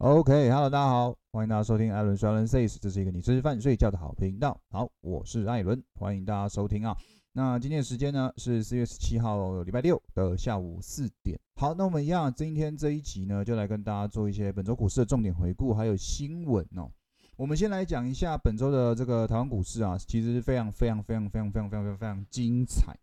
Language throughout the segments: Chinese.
OK，Hello，大家好，欢迎大家收听艾伦双人 says，这是一个你吃饭睡觉的好频道。好，我是艾伦，欢迎大家收听啊。那今天的时间呢是四月十七号礼拜六的下午四点。好，那我们一样，今天这一集呢，就来跟大家做一些本周股市的重点回顾，还有新闻哦。我们先来讲一下本周的这个台湾股市啊，其实是非常非常非常非常非常非常非常精彩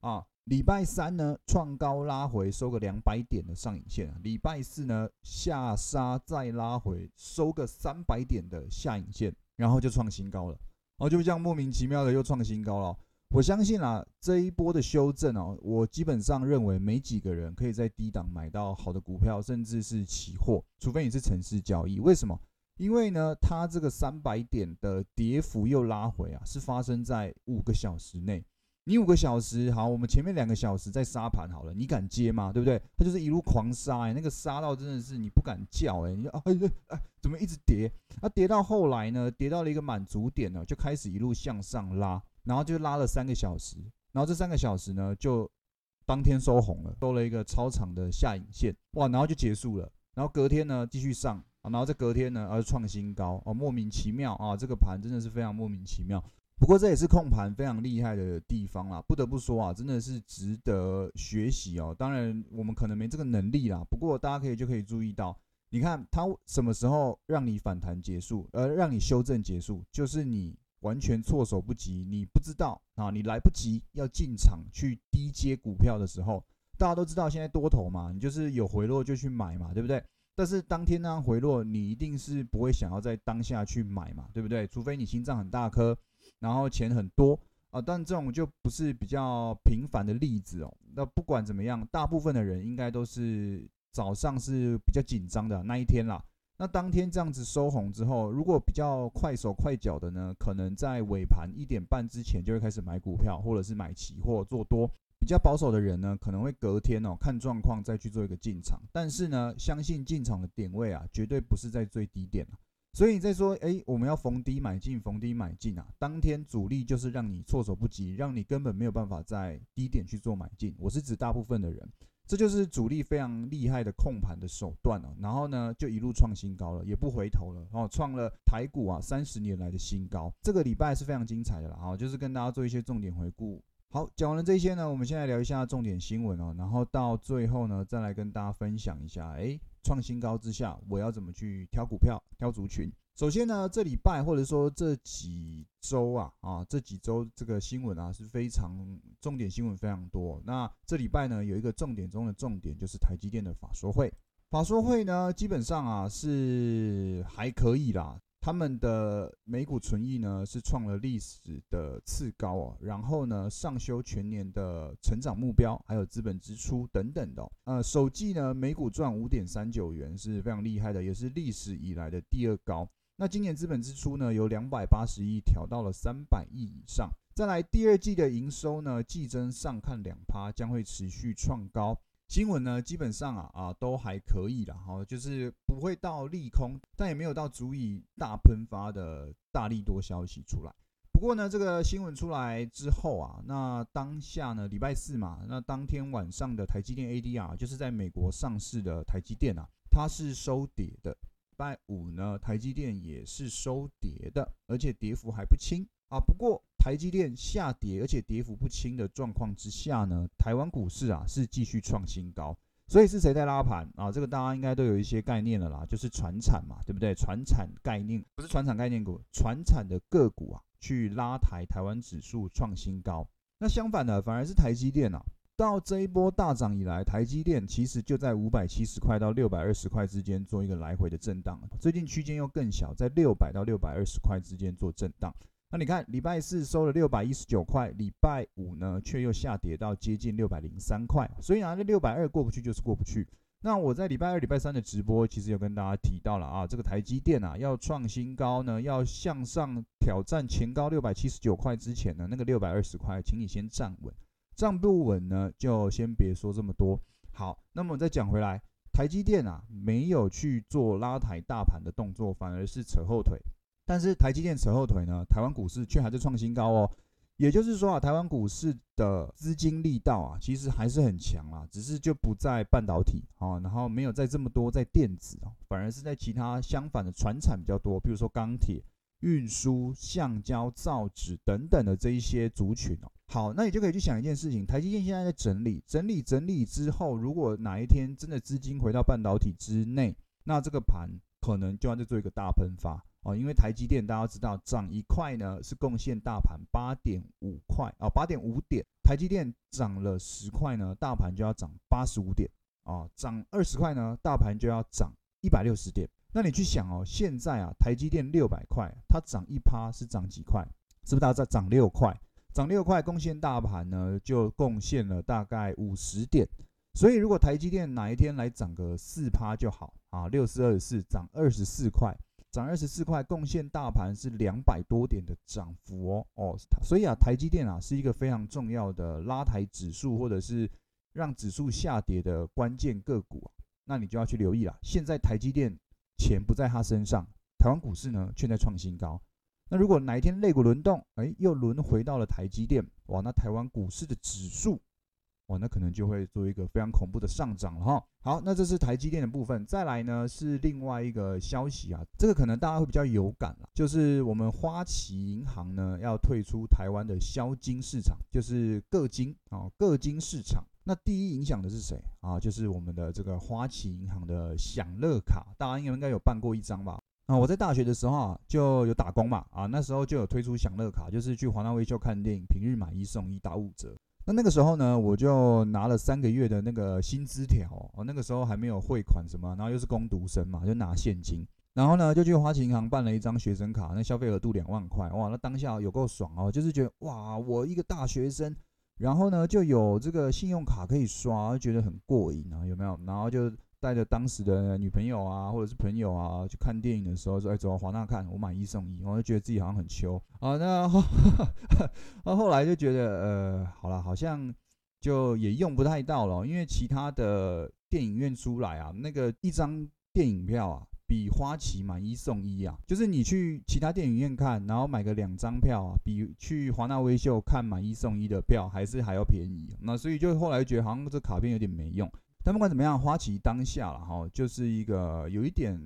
啊。礼拜三呢，创高拉回收个两百点的上影线礼拜四呢，下杀再拉回收个三百点的下影线，然后就创新高了。哦，就这样莫名其妙的又创新高了。我相信啊，这一波的修正哦，我基本上认为没几个人可以在低档买到好的股票，甚至是期货，除非你是城市交易。为什么？因为呢，它这个三百点的跌幅又拉回啊，是发生在五个小时内。你五个小时好，我们前面两个小时在杀盘好了，你敢接吗？对不对？它就是一路狂杀，哎，那个杀到真的是你不敢叫，哎，你啊哎哎，怎么一直跌？它跌到后来呢，跌到了一个满足点呢，就开始一路向上拉，然后就拉了三个小时，然后这三个小时呢，就当天收红了，收了一个超长的下影线，哇，然后就结束了，然后隔天呢继续上，然后在隔天呢而创新高，哦，莫名其妙啊，这个盘真的是非常莫名其妙。不过这也是控盘非常厉害的地方啦，不得不说啊，真的是值得学习哦。当然我们可能没这个能力啦，不过大家可以就可以注意到，你看它什么时候让你反弹结束，呃，让你修正结束，就是你完全措手不及，你不知道啊，你来不及要进场去低接股票的时候，大家都知道现在多头嘛，你就是有回落就去买嘛，对不对？但是当天呢回落，你一定是不会想要在当下去买嘛，对不对？除非你心脏很大颗。然后钱很多啊，但这种就不是比较频繁的例子哦。那不管怎么样，大部分的人应该都是早上是比较紧张的那一天啦。那当天这样子收红之后，如果比较快手快脚的呢，可能在尾盘一点半之前就会开始买股票，或者是买期货做多。比较保守的人呢，可能会隔天哦看状况再去做一个进场。但是呢，相信进场的点位啊，绝对不是在最低点所以你在说，哎，我们要逢低买进，逢低买进啊！当天主力就是让你措手不及，让你根本没有办法在低点去做买进。我是指大部分的人，这就是主力非常厉害的控盘的手段哦。然后呢，就一路创新高了，也不回头了，哦，创了台股啊三十年来的新高。这个礼拜是非常精彩的了啊，就是跟大家做一些重点回顾。好，讲完了这些呢，我们现在聊一下重点新闻哦，然后到最后呢，再来跟大家分享一下，哎。创新高之下，我要怎么去挑股票、挑族群？首先呢，这礼拜或者说这几周啊，啊，这几周这个新闻啊是非常重点新闻非常多。那这礼拜呢，有一个重点中的重点，就是台积电的法说会。法说会呢，基本上啊是还可以啦。他们的每股存益呢是创了历史的次高哦，然后呢上修全年的成长目标，还有资本支出等等的，呃，首季呢每股赚五点三九元是非常厉害的，也是历史以来的第二高。那今年资本支出呢由两百八十亿调到了三百亿以上，再来第二季的营收呢季增上看两趴，将会持续创高。新闻呢，基本上啊啊都还可以啦，哈，就是不会到利空，但也没有到足以大喷发的大利多消息出来。不过呢，这个新闻出来之后啊，那当下呢，礼拜四嘛，那当天晚上的台积电 ADR 就是在美国上市的台积电啊，它是收跌的。礼拜五呢，台积电也是收跌的，而且跌幅还不轻啊。不过。台积电下跌，而且跌幅不轻的状况之下呢，台湾股市啊是继续创新高，所以是谁在拉盘啊？这个大家应该都有一些概念了啦，就是船产嘛，对不对？船产概念不是船产概念股，船产的个股啊去拉抬台湾指数创新高。那相反的，反而是台积电啊，到这一波大涨以来，台积电其实就在五百七十块到六百二十块之间做一个来回的震荡，最近区间又更小，在六百到六百二十块之间做震荡。那你看，礼拜四收了六百一十九块，礼拜五呢却又下跌到接近六百零三块，所以啊，这六百二过不去就是过不去。那我在礼拜二、礼拜三的直播，其实有跟大家提到了啊，这个台积电啊要创新高呢，要向上挑战前高六百七十九块之前呢，那个六百二十块，请你先站稳，站不稳呢就先别说这么多。好，那么再讲回来，台积电啊没有去做拉抬大盘的动作，反而是扯后腿。但是台积电扯后腿呢，台湾股市却还在创新高哦。也就是说啊，台湾股市的资金力道啊，其实还是很强啊，只是就不在半导体啊，然后没有在这么多在电子啊，反而是在其他相反的船产比较多，比如说钢铁、运输、橡胶、造纸等等的这一些族群哦。好，那你就可以去想一件事情，台积电现在在整理、整理、整理之后，如果哪一天真的资金回到半导体之内，那这个盘可能就要再做一个大喷发。哦，因为台积电大家知道涨一块呢，是贡献大盘八点五块啊，八点五点。台积电涨了十块呢，大盘就要涨八十五点啊，涨二十块呢，大盘就要涨一百六十点。那你去想哦，现在啊，台积电六百块，它涨一趴是涨几块？是不是它在涨六块？涨六块贡献大盘呢，就贡献了大概五十点。所以如果台积电哪一天来涨个四趴就好啊，六四二四涨二十四块。涨二十四块，贡献大盘是两百多点的涨幅哦哦，所以啊，台积电啊是一个非常重要的拉抬指数或者是让指数下跌的关键个股，那你就要去留意了。现在台积电钱不在他身上，台湾股市呢却在创新高。那如果哪一天肋骨轮动，哎，又轮回到了台积电，哇，那台湾股市的指数。哦，那可能就会做一个非常恐怖的上涨了哈。好，那这是台积电的部分。再来呢是另外一个消息啊，这个可能大家会比较有感了，就是我们花旗银行呢要退出台湾的销金市场，就是个金啊个金市场。那第一影响的是谁啊？就是我们的这个花旗银行的享乐卡，大家应该应该有办过一张吧？啊，我在大学的时候啊就有打工嘛，啊那时候就有推出享乐卡，就是去华纳威秀看电影，平日买一送一打五折。那那个时候呢，我就拿了三个月的那个薪资条哦，那个时候还没有汇款什么，然后又是工读生嘛，就拿现金，然后呢就去花旗银行办了一张学生卡，那消费额度两万块，哇，那当下有够爽哦，就是觉得哇，我一个大学生，然后呢就有这个信用卡可以刷，觉得很过瘾啊，有没有？然后就。带着当时的女朋友啊，或者是朋友啊，去看电影的时候说：“哎，走华纳看，我买一送一。”我就觉得自己好像很穷啊。那 那后来就觉得，呃，好了，好像就也用不太到了，因为其他的电影院出来啊，那个一张电影票啊，比花旗买一送一啊，就是你去其他电影院看，然后买个两张票啊，比去华纳微秀看买一送一的票还是还要便宜。那所以就后来觉得好像这卡片有点没用。但不管怎么样，花旗当下了哈，就是一个有一点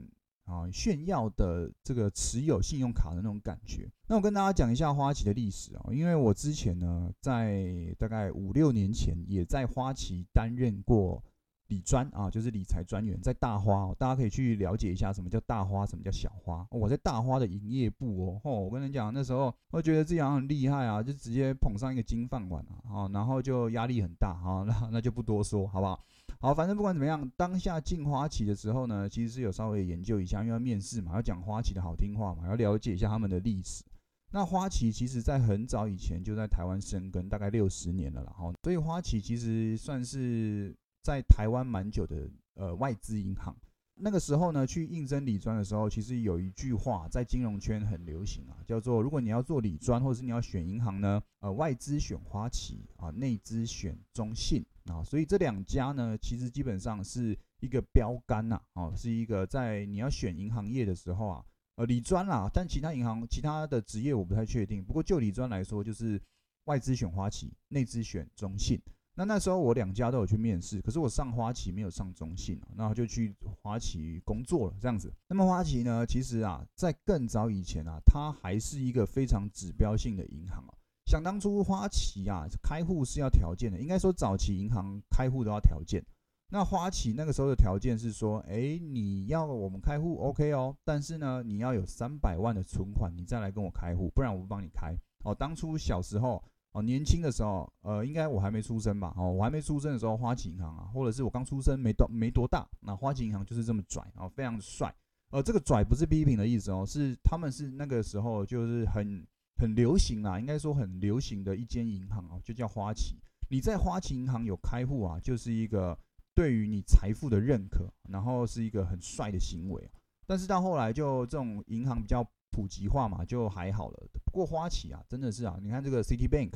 啊炫耀的这个持有信用卡的那种感觉。那我跟大家讲一下花旗的历史啊，因为我之前呢，在大概五六年前也在花旗担任过理专啊，就是理财专员，在大花，大家可以去了解一下什么叫大花，什么叫小花。我在大花的营业部哦，哦，我跟你讲，那时候我觉得自己好像很厉害啊，就直接捧上一个金饭碗啊，哦，然后就压力很大哈，那那就不多说，好不好？好，反正不管怎么样，当下进花旗的时候呢，其实是有稍微研究一下，因为要面试嘛，要讲花旗的好听话嘛，要了解一下他们的历史。那花旗其实在很早以前就在台湾生根，大概六十年了，然后，所以花旗其实算是在台湾蛮久的呃外资银行。那个时候呢，去应征理专的时候，其实有一句话在金融圈很流行啊，叫做如果你要做理专，或者是你要选银行呢，呃，外资选花旗啊，内资选中信啊，所以这两家呢，其实基本上是一个标杆呐，哦，是一个在你要选银行业的时候啊，呃，理专啦，但其他银行其他的职业我不太确定，不过就理专来说，就是外资选花旗，内资选中信。那那时候我两家都有去面试，可是我上花旗没有上中信，然后就去花旗工作了这样子。那么花旗呢，其实啊，在更早以前啊，它还是一个非常指标性的银行啊。想当初花旗啊，开户是要条件的，应该说早期银行开户都要条件。那花旗那个时候的条件是说，哎，你要我们开户 OK 哦，但是呢，你要有三百万的存款，你再来跟我开户，不然我不帮你开。哦，当初小时候。哦，年轻的时候，呃，应该我还没出生吧？哦，我还没出生的时候，花旗银行啊，或者是我刚出生没多没多大，那花旗银行就是这么拽啊，非常帅。呃，这个拽不是批评的意思哦，是他们是那个时候就是很很流行啊，应该说很流行的一间银行哦，就叫花旗。你在花旗银行有开户啊，就是一个对于你财富的认可，然后是一个很帅的行为。但是到后来就这种银行比较。普及化嘛，就还好了。不过花旗啊，真的是啊，你看这个 City Bank，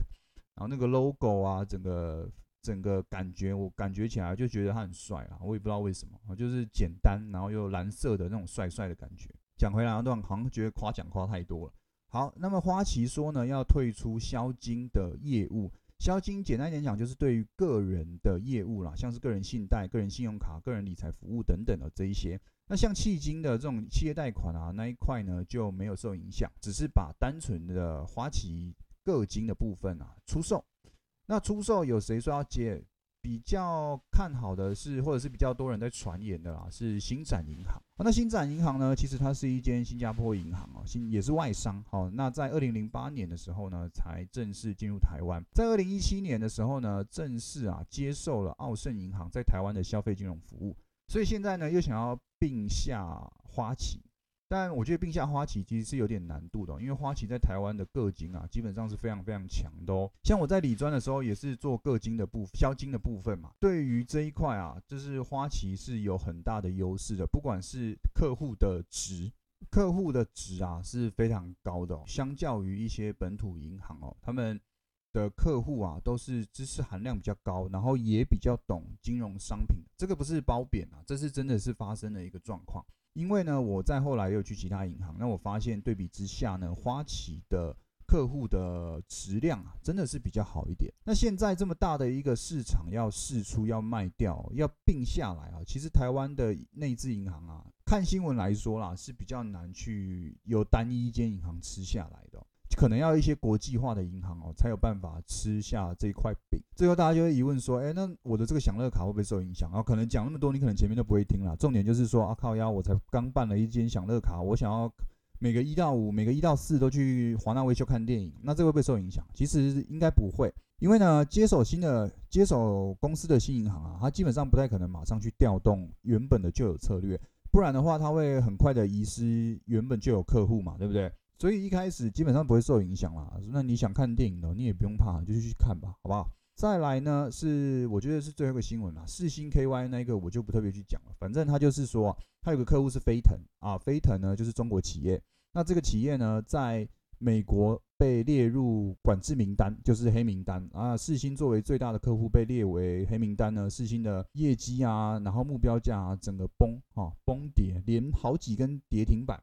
然后那个 logo 啊，整个整个感觉，我感觉起来就觉得它很帅啊。我也不知道为什么，就是简单，然后又蓝色的那种帅帅的感觉。讲回来那，段好像觉得夸奖夸太多了好，那么花旗说呢，要退出销金的业务。销金简单一点讲，就是对于个人的业务啦，像是个人信贷、个人信用卡、个人理财服务等等的这一些。那像迄金的这种企业贷款啊，那一块呢就没有受影响，只是把单纯的花旗个金的部分啊出售。那出售有谁说要接？比较看好的是，或者是比较多人在传言的啦，是新展银行。那新展银行呢，其实它是一间新加坡银行哦，新也是外商。好，那在二零零八年的时候呢，才正式进入台湾。在二零一七年的时候呢，正式啊接受了澳盛银行在台湾的消费金融服务。所以现在呢，又想要并下花旗。但我觉得并下花旗其实是有点难度的，因为花旗在台湾的个金啊，基本上是非常非常强的哦。像我在理专的时候，也是做个金的部销金的部分嘛。对于这一块啊，就是花旗是有很大的优势的，不管是客户的值，客户的值啊是非常高的，相较于一些本土银行哦，他们的客户啊都是知识含量比较高，然后也比较懂金融商品。这个不是褒贬啊，这是真的是发生的一个状况。因为呢，我在后来又去其他银行，那我发现对比之下呢，花旗的客户的质量啊，真的是比较好一点。那现在这么大的一个市场要试出、要卖掉、要并下来啊，其实台湾的内资银行啊，看新闻来说啦，是比较难去有单一间银行吃下来的。可能要一些国际化的银行哦，才有办法吃下这块饼。最后大家就会疑问说：，哎，那我的这个享乐卡会不会受影响？啊，可能讲那么多，你可能前面都不会听了。重点就是说，啊靠呀，我才刚办了一间享乐卡，我想要每个一到五、每个一到四都去华纳维修看电影，那这会不会受影响？其实应该不会，因为呢，接手新的接手公司的新银行啊，它基本上不太可能马上去调动原本的旧有策略，不然的话，它会很快的遗失原本就有客户嘛，对不对？所以一开始基本上不会受影响啦。那你想看电影的，你也不用怕，就去看吧，好不好？再来呢，是我觉得是最后一个新闻啦，四星 KY 那个我就不特别去讲了。反正他就是说，他有个客户是飞腾啊，飞腾呢就是中国企业。那这个企业呢，在美国被列入管制名单，就是黑名单啊。四星作为最大的客户被列为黑名单呢，四星的业绩啊，然后目标价啊，整个崩啊崩跌，连好几根跌停板。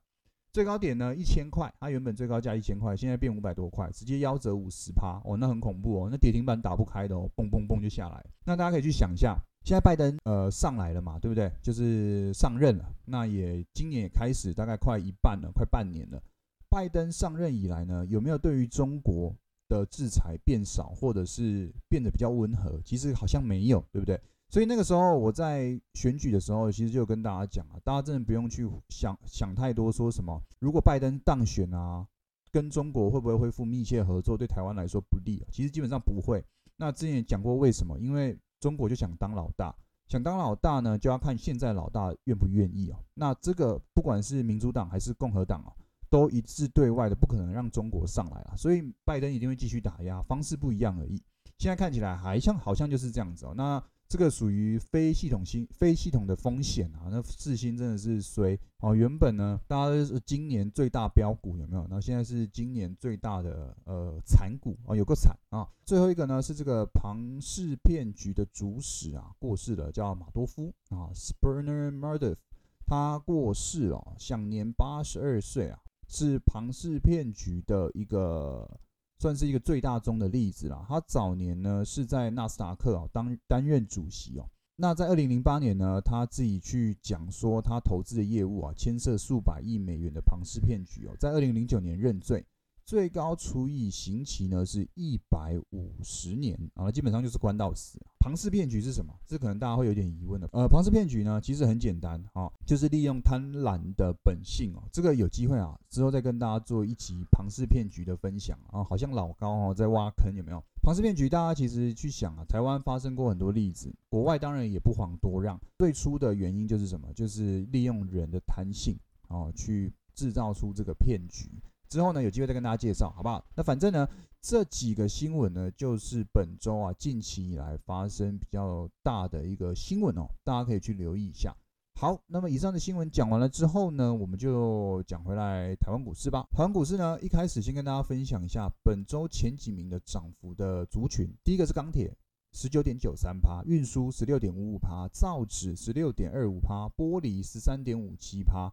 最高点呢一千块，它原本最高价一千块，现在变五百多块，直接夭折五十趴哦，那很恐怖哦，那跌停板打不开的哦，嘣嘣嘣就下来。那大家可以去想一下，现在拜登呃上来了嘛，对不对？就是上任了，那也今年也开始大概快一半了，快半年了。拜登上任以来呢，有没有对于中国的制裁变少，或者是变得比较温和？其实好像没有，对不对？所以那个时候我在选举的时候，其实就跟大家讲啊，大家真的不用去想想太多，说什么如果拜登当选啊，跟中国会不会恢复密切合作，对台湾来说不利？其实基本上不会。那之前也讲过为什么？因为中国就想当老大，想当老大呢，就要看现在老大愿不愿意哦。那这个不管是民主党还是共和党啊，都一致对外的，不可能让中国上来了。所以拜登一定会继续打压，方式不一样而已。现在看起来还像好像就是这样子哦。那这个属于非系统性、非系统的风险啊！那四星真的是衰哦。原本呢，大家都是今年最大标股有没有？那现在是今年最大的呃惨股啊，有个惨啊。最后一个呢是这个庞氏骗局的主使啊过世了，叫马多夫啊 s p e r n e r Madoff，他过世了，享年八十二岁啊，是庞氏骗局的一个。算是一个最大宗的例子啦。他早年呢是在纳斯达克啊当担任主席哦。那在二零零八年呢，他自己去讲说他投资的业务啊牵涉数百亿美元的庞氏骗局哦。在二零零九年认罪。最高处以刑期呢是一百五十年啊，基本上就是关到死。庞氏骗局是什么？这可能大家会有点疑问的。呃，庞氏骗局呢其实很简单啊，就是利用贪婪的本性哦。这个有机会啊，之后再跟大家做一集庞氏骗局的分享啊。好像老高哦在挖坑有没有？庞氏骗局大家其实去想啊，台湾发生过很多例子，国外当然也不遑多让。最初的原因就是什么？就是利用人的贪性哦，去制造出这个骗局。之后呢，有机会再跟大家介绍，好不好？那反正呢，这几个新闻呢，就是本周啊近期以来发生比较大的一个新闻哦，大家可以去留意一下。好，那么以上的新闻讲完了之后呢，我们就讲回来台湾股市吧。台湾股市呢，一开始先跟大家分享一下本周前几名的涨幅的族群。第一个是钢铁，十九点九三趴；运输十六点五五趴；造纸十六点二五趴；玻璃十三点五七趴。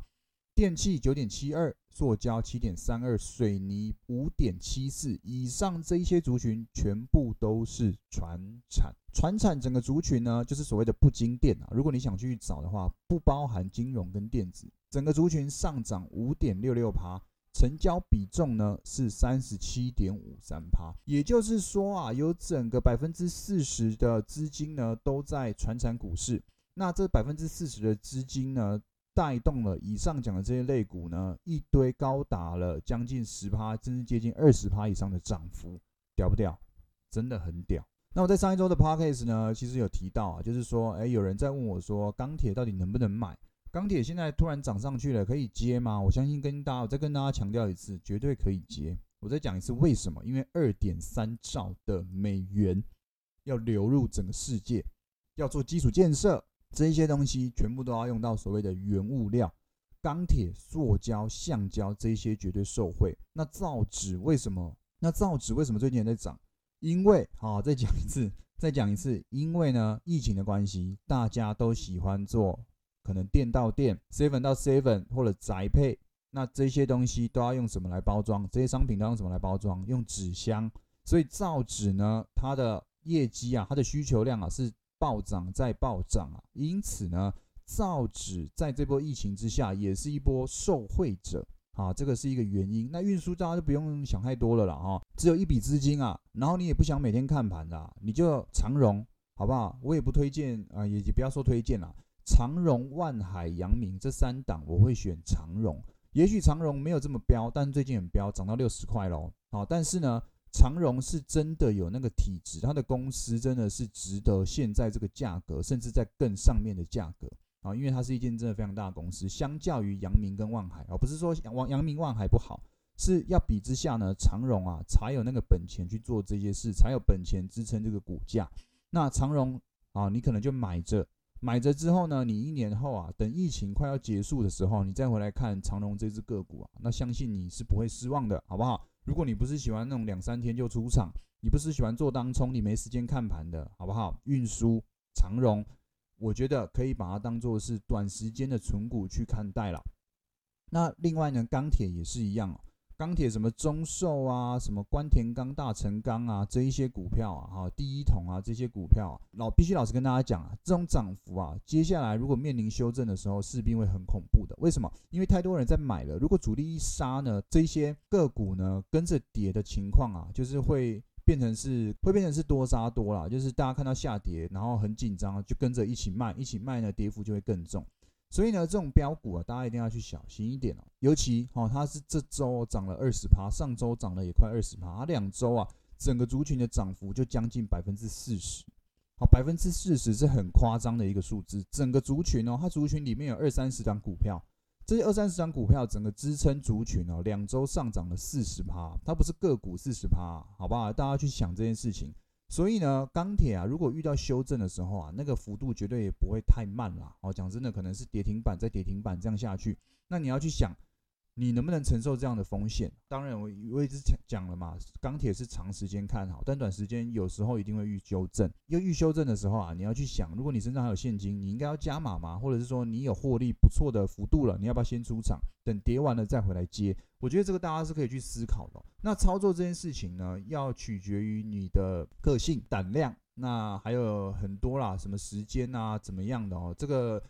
电器九点七二，塑胶七点三二，水泥五点七四。以上这一些族群全部都是船产。船产整个族群呢，就是所谓的不金电啊。如果你想去找的话，不包含金融跟电子。整个族群上涨五点六六趴，成交比重呢是三十七点五三趴。也就是说啊，有整个百分之四十的资金呢都在船产股市。那这百分之四十的资金呢，带动了以上讲的这些类股呢，一堆高达了将近十趴，甚至接近二十趴以上的涨幅，屌不屌？真的很屌。那我在上一周的 podcast 呢，其实有提到啊，就是说，哎，有人在问我说，钢铁到底能不能买？钢铁现在突然涨上去了，可以接吗？我相信跟大家，我再跟大家强调一次，绝对可以接。我再讲一次，为什么？因为二点三兆的美元要流入整个世界，要做基础建设，这些东西全部都要用到所谓的原物料，钢铁、塑胶、橡胶这些绝对受惠。那造纸为什么？那造纸为什么最近也在涨？因为，好，再讲一次，再讲一次，因为呢，疫情的关系，大家都喜欢做可能店到店，seven 到 seven 或者宅配，那这些东西都要用什么来包装？这些商品都要用什么来包装？用纸箱。所以造纸呢，它的业绩啊，它的需求量啊是暴涨再暴涨啊，因此呢，造纸在这波疫情之下也是一波受惠者。啊，这个是一个原因。那运输大家就不用想太多了啦，哈，只有一笔资金啊，然后你也不想每天看盘的，你就长荣，好不好？我也不推荐啊，也也不要说推荐啦，长荣、万海、阳明这三档我会选长荣。也许长荣没有这么标，但最近很标，涨到六十块喽。好，但是呢，长荣是真的有那个体质，它的公司真的是值得现在这个价格，甚至在更上面的价格。啊，因为它是一间真的非常大的公司，相较于阳明跟万海啊，不是说阳阳明万海不好，是要比之下呢，长荣啊才有那个本钱去做这些事，才有本钱支撑这个股价。那长荣啊，你可能就买着，买着之后呢，你一年后啊，等疫情快要结束的时候，你再回来看长荣这只个股啊，那相信你是不会失望的，好不好？如果你不是喜欢那种两三天就出场，你不是喜欢做当冲，你没时间看盘的，好不好？运输长荣。我觉得可以把它当做是短时间的存股去看待了。那另外呢，钢铁也是一样，钢铁什么中寿啊，什么关田钢、大成钢啊，这一些股票啊，哈，第一桶啊，这些股票，老必须老实跟大家讲啊，这种涨幅啊，接下来如果面临修正的时候，势必会很恐怖的。为什么？因为太多人在买了，如果主力一杀呢，这些个股呢跟着跌的情况啊，就是会。变成是会变成是多杀多了，就是大家看到下跌，然后很紧张，就跟着一起卖，一起卖呢，跌幅就会更重。所以呢，这种标股啊，大家一定要去小心一点哦。尤其哦，它是这周涨了二十趴，上周涨了也快二十趴，它两周啊，整个族群的涨幅就将近百分之四十。好，百分之四十是很夸张的一个数字。整个族群哦，它族群里面有二三十张股票。这些二三十张股票，整个支撑族群哦，两周上涨了四十趴，它不是个股四十趴，好不好？大家去想这件事情。所以呢，钢铁啊，如果遇到修正的时候啊，那个幅度绝对也不会太慢啦。哦，讲真的，可能是跌停板再跌停板这样下去，那你要去想。你能不能承受这样的风险？当然，我我一直讲讲了嘛，钢铁是长时间看好，但短时间有时候一定会遇修正。因为遇修正的时候啊，你要去想，如果你身上还有现金，你应该要加码吗？或者是说你有获利不错的幅度了，你要不要先出场，等跌完了再回来接？我觉得这个大家是可以去思考的。那操作这件事情呢，要取决于你的个性、胆量，那还有很多啦，什么时间啊，怎么样的哦，这个。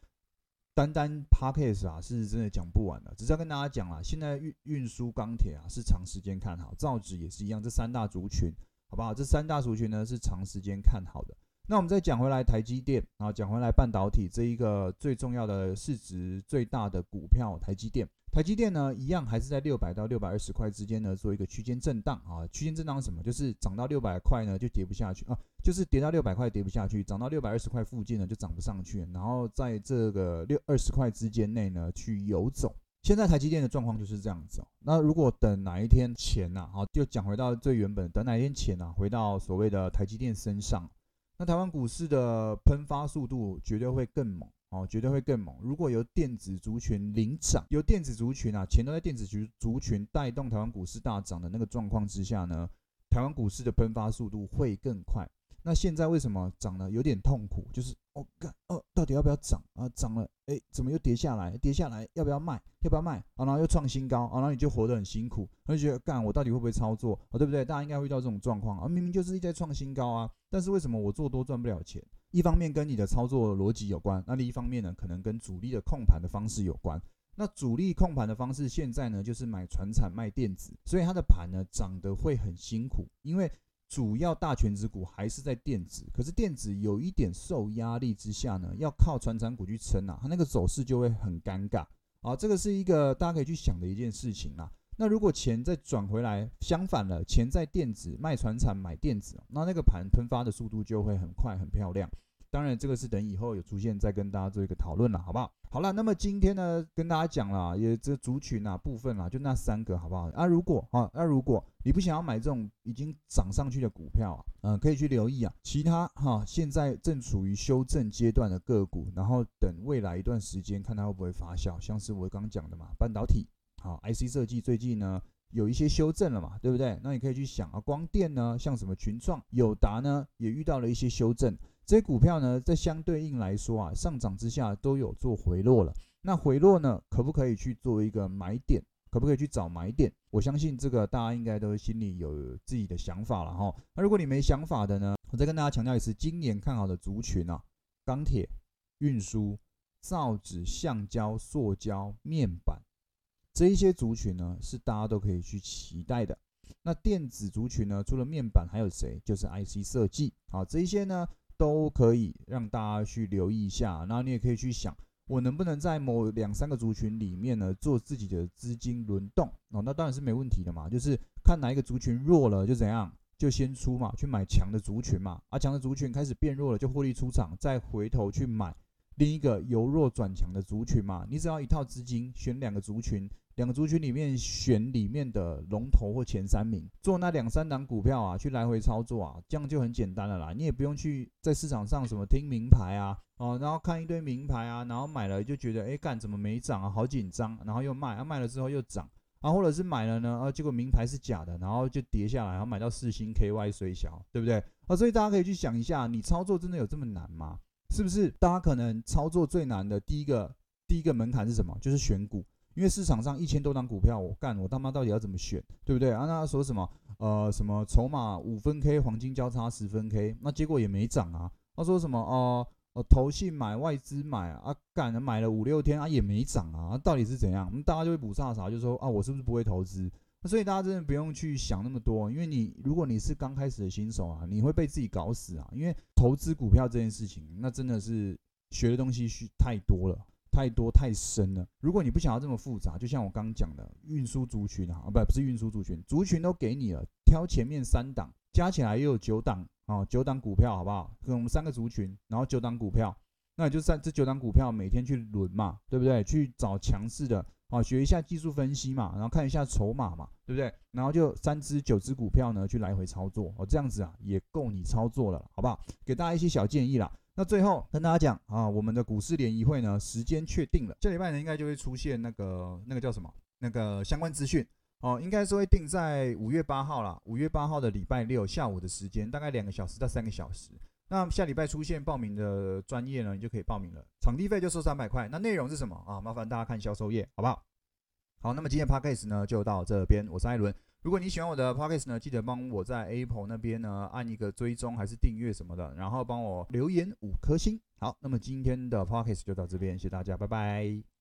单单 Parkes 啊，是真的讲不完的。只是要跟大家讲啊，现在运运输钢铁啊是长时间看好，造纸也是一样，这三大族群，好不好？这三大族群呢是长时间看好的。那我们再讲回来台积电啊，讲回来半导体这一个最重要的市值最大的股票台积电。台积电呢，一样还是在六百到六百二十块之间呢，做一个区间震荡啊。区间震荡什么？就是涨到六百块呢，就跌不下去啊；就是跌到六百块跌不下去，涨到六百二十块附近呢，就涨不上去。然后在这个六二十块之间内呢，去游走。现在台积电的状况就是这样子。那如果等哪一天钱呐，好，就讲回到最原本，等哪一天钱呐，回到所谓的台积电身上，那台湾股市的喷发速度绝对会更猛。哦，绝对会更猛。如果由电子族群领涨，由电子族群啊，钱都在电子族族群带动台湾股市大涨的那个状况之下呢，台湾股市的喷发速度会更快。那现在为什么涨了有点痛苦？就是哦，干哦，到底要不要涨啊？涨了，哎，怎么又跌下来？跌下来要不要卖？要不要卖？啊，然后又创新高，啊，然后你就活得很辛苦，就觉得干我到底会不会操作？啊，对不对？大家应该会遇到这种状况啊，明明就是一在创新高啊，但是为什么我做多赚不了钱？一方面跟你的操作逻辑有关，那另一方面呢，可能跟主力的控盘的方式有关。那主力控盘的方式现在呢，就是买船产卖电子，所以它的盘呢涨得会很辛苦，因为。主要大权值股还是在电子，可是电子有一点受压力之下呢，要靠船长股去撑啊，它那个走势就会很尴尬啊。这个是一个大家可以去想的一件事情啊。那如果钱再转回来，相反了，钱在电子卖船产买电子，那那个盘喷发的速度就会很快很漂亮。当然，这个是等以后有出现再跟大家做一个讨论了，好不好？好了，那么今天呢，跟大家讲了，也这族群啊部分啊，就那三个，好不好？啊，如果啊，那如果你不想要买这种已经涨上去的股票啊，嗯，可以去留意啊，其他哈，现在正处于修正阶段的个股，然后等未来一段时间看它会不会发酵，像是我刚讲的嘛，半导体，好，IC 设计最近呢有一些修正了嘛，对不对？那你可以去想啊，光电呢，像什么群创、友达呢，也遇到了一些修正。这些股票呢，在相对应来说啊，上涨之下都有做回落了。那回落呢，可不可以去做一个买点？可不可以去找买点？我相信这个大家应该都心里有自己的想法了哈。那如果你没想法的呢，我再跟大家强调一次，今年看好的族群啊，钢铁、运输、造纸、橡胶、塑胶、面板这一些族群呢，是大家都可以去期待的。那电子族群呢，除了面板还有谁？就是 IC 设计啊，这一些呢。都可以让大家去留意一下，然后你也可以去想，我能不能在某两三个族群里面呢做自己的资金轮动哦，那当然是没问题的嘛，就是看哪一个族群弱了就怎样，就先出嘛，去买强的族群嘛，啊强的族群开始变弱了就获利出场，再回头去买另一个由弱转强的族群嘛，你只要一套资金选两个族群。两个族群里面选里面的龙头或前三名，做那两三档股票啊，去来回操作啊，这样就很简单了啦。你也不用去在市场上什么听名牌啊，哦，然后看一堆名牌啊，然后买了就觉得哎干怎么没涨啊，好紧张，然后又卖，啊卖了之后又涨，啊或者是买了呢，啊结果名牌是假的，然后就跌下来，然后买到四星 KY 虽小，对不对？啊，所以大家可以去想一下，你操作真的有这么难吗？是不是？大家可能操作最难的第一个第一个门槛是什么？就是选股。因为市场上一千多张股票，我干，我他妈到底要怎么选，对不对？啊，那说什么，呃，什么筹码五分 K，黄金交叉十分 K，那结果也没涨啊。他说什么，哦，呃，投信买，外资买，啊，干，买了五六天啊，也没涨啊，到底是怎样？我们大家就会补差啥，就说啊，我是不是不会投资？所以大家真的不用去想那么多，因为你如果你是刚开始的新手啊，你会被自己搞死啊。因为投资股票这件事情，那真的是学的东西需太多了。太多太深了。如果你不想要这么复杂，就像我刚刚讲的运输族群啊，不不是运输族群，族群都给你了，挑前面三档，加起来又有九档啊，九档股票好不好？跟我们三个族群，然后九档股票，那就三这九档股票每天去轮嘛，对不对？去找强势的啊，学一下技术分析嘛，然后看一下筹码嘛，对不对？然后就三只九只股票呢，去来回操作哦，这样子啊也够你操作了，好不好？给大家一些小建议啦。那最后跟大家讲啊，我们的股市联谊会呢，时间确定了，这礼拜呢应该就会出现那个那个叫什么那个相关资讯哦，应该是会定在五月八号啦，五月八号的礼拜六下午的时间，大概两个小时到三个小时。那下礼拜出现报名的专业呢，你就可以报名了，场地费就收三百块。那内容是什么啊？麻烦大家看销售页，好不好？好，那么今天 podcast 呢就到这边，我是艾伦。如果你喜欢我的 podcast 呢，记得帮我在 Apple 那边呢按一个追踪还是订阅什么的，然后帮我留言五颗星。好，那么今天的 podcast 就到这边，谢谢大家，拜拜。